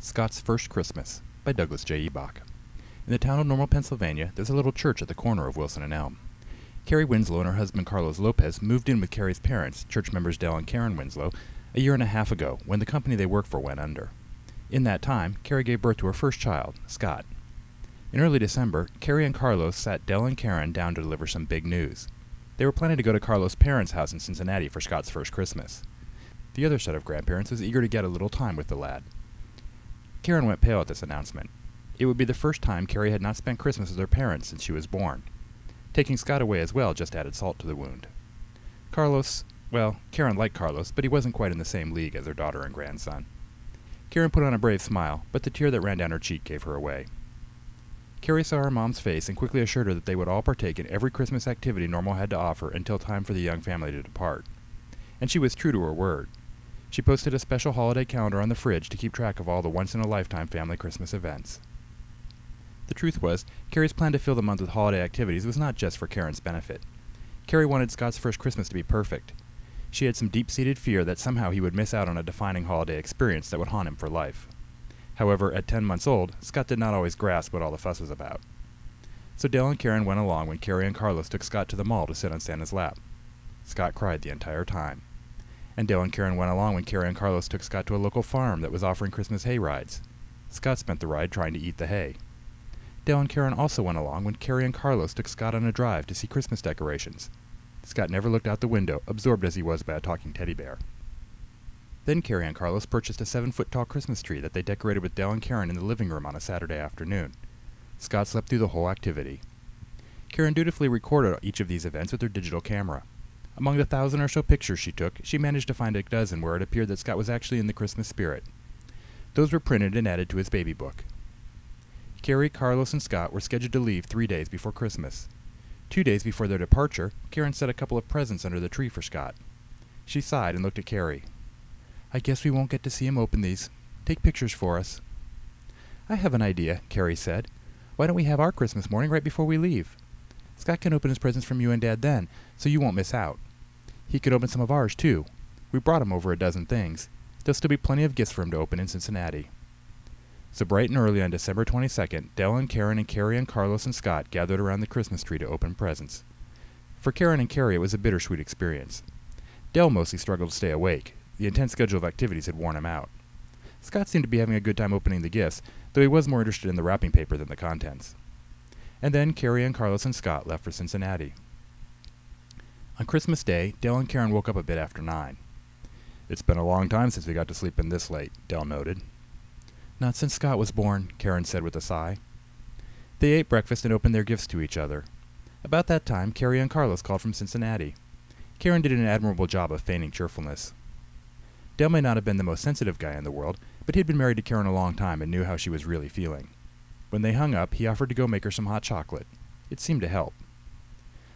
Scott's First Christmas by Douglas J. E. Bach. In the town of Normal, Pennsylvania, there's a little church at the corner of Wilson and Elm. Carrie Winslow and her husband Carlos Lopez moved in with Carrie's parents, church members Del and Karen Winslow, a year and a half ago when the company they work for went under. In that time, Carrie gave birth to her first child, Scott. In early December, Carrie and Carlos sat Del and Karen down to deliver some big news. They were planning to go to Carlos' parents' house in Cincinnati for Scott's first Christmas. The other set of grandparents was eager to get a little time with the lad. Karen went pale at this announcement. It would be the first time Carrie had not spent Christmas with her parents since she was born. Taking Scott away as well just added salt to the wound. Carlos, well, Karen liked Carlos, but he wasn't quite in the same league as her daughter and grandson. Karen put on a brave smile, but the tear that ran down her cheek gave her away. Carrie saw her mom's face and quickly assured her that they would all partake in every Christmas activity Normal had to offer until time for the young family to depart. And she was true to her word. She posted a special holiday calendar on the fridge to keep track of all the once-in-a-lifetime family Christmas events. The truth was, Carrie's plan to fill the month with holiday activities was not just for Karen's benefit. Carrie wanted Scott's first Christmas to be perfect. She had some deep-seated fear that somehow he would miss out on a defining holiday experience that would haunt him for life. However, at ten months old, Scott did not always grasp what all the fuss was about. So Del and Karen went along when Carrie and Carlos took Scott to the mall to sit on Santa's lap. Scott cried the entire time and Del and Karen went along when Carrie and Carlos took Scott to a local farm that was offering Christmas hay rides. Scott spent the ride trying to eat the hay. Del and Karen also went along when Carrie and Carlos took Scott on a drive to see Christmas decorations. Scott never looked out the window, absorbed as he was by a talking teddy bear. Then Carrie and Carlos purchased a seven-foot-tall Christmas tree that they decorated with Del and Karen in the living room on a Saturday afternoon. Scott slept through the whole activity. Karen dutifully recorded each of these events with her digital camera. Among the thousand or so pictures she took, she managed to find a dozen where it appeared that Scott was actually in the Christmas spirit. Those were printed and added to his baby book. Carrie, Carlos, and Scott were scheduled to leave three days before Christmas. Two days before their departure, Karen set a couple of presents under the tree for Scott. She sighed and looked at Carrie. I guess we won't get to see him open these. Take pictures for us. I have an idea, Carrie said. Why don't we have our Christmas morning right before we leave? Scott can open his presents from you and Dad then, so you won't miss out. He could open some of ours, too. We brought him over a dozen things. There'll still be plenty of gifts for him to open in Cincinnati. So bright and early on December 22nd, Del and Karen and Carrie and Carlos and Scott gathered around the Christmas tree to open presents. For Karen and Carrie, it was a bittersweet experience. Del mostly struggled to stay awake. The intense schedule of activities had worn him out. Scott seemed to be having a good time opening the gifts, though he was more interested in the wrapping paper than the contents and then Carrie and Carlos and Scott left for Cincinnati. On Christmas Day, Del and Karen woke up a bit after nine. It's been a long time since we got to sleep in this late, Del noted. Not since Scott was born, Karen said with a sigh. They ate breakfast and opened their gifts to each other. About that time, Carrie and Carlos called from Cincinnati. Karen did an admirable job of feigning cheerfulness. Del may not have been the most sensitive guy in the world, but he'd been married to Karen a long time and knew how she was really feeling. When they hung up, he offered to go make her some hot chocolate. It seemed to help.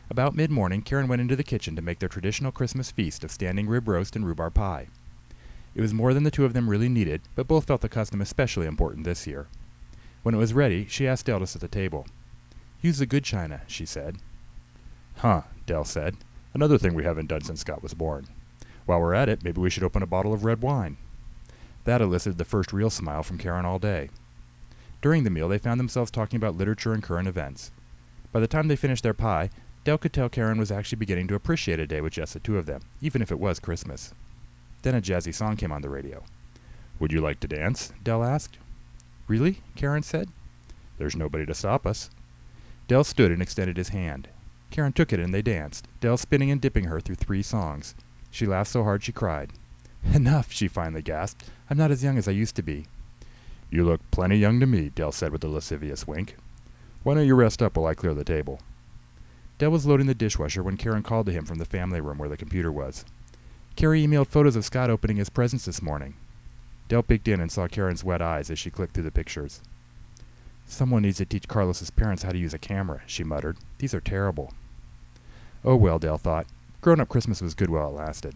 About mid-morning, Karen went into the kitchen to make their traditional Christmas feast of standing rib roast and rhubarb pie. It was more than the two of them really needed, but both felt the custom especially important this year. When it was ready, she asked Del to set the table. Use the good china, she said. Huh, Del said. Another thing we haven't done since Scott was born. While we're at it, maybe we should open a bottle of red wine. That elicited the first real smile from Karen all day. During the meal, they found themselves talking about literature and current events. By the time they finished their pie, Del could tell Karen was actually beginning to appreciate a day with just the two of them, even if it was Christmas. Then a jazzy song came on the radio. Would you like to dance? Del asked. Really? Karen said. There's nobody to stop us. Del stood and extended his hand. Karen took it and they danced, Del spinning and dipping her through three songs. She laughed so hard she cried. Enough, she finally gasped. I'm not as young as I used to be. You look plenty young to me, Del said with a lascivious wink. Why don't you rest up while I clear the table? Del was loading the dishwasher when Karen called to him from the family room where the computer was. Carrie emailed photos of Scott opening his presents this morning. Del peeked in and saw Karen's wet eyes as she clicked through the pictures. Someone needs to teach Carlos's parents how to use a camera, she muttered. These are terrible. Oh well, Del thought. Grown-up Christmas was good while it lasted.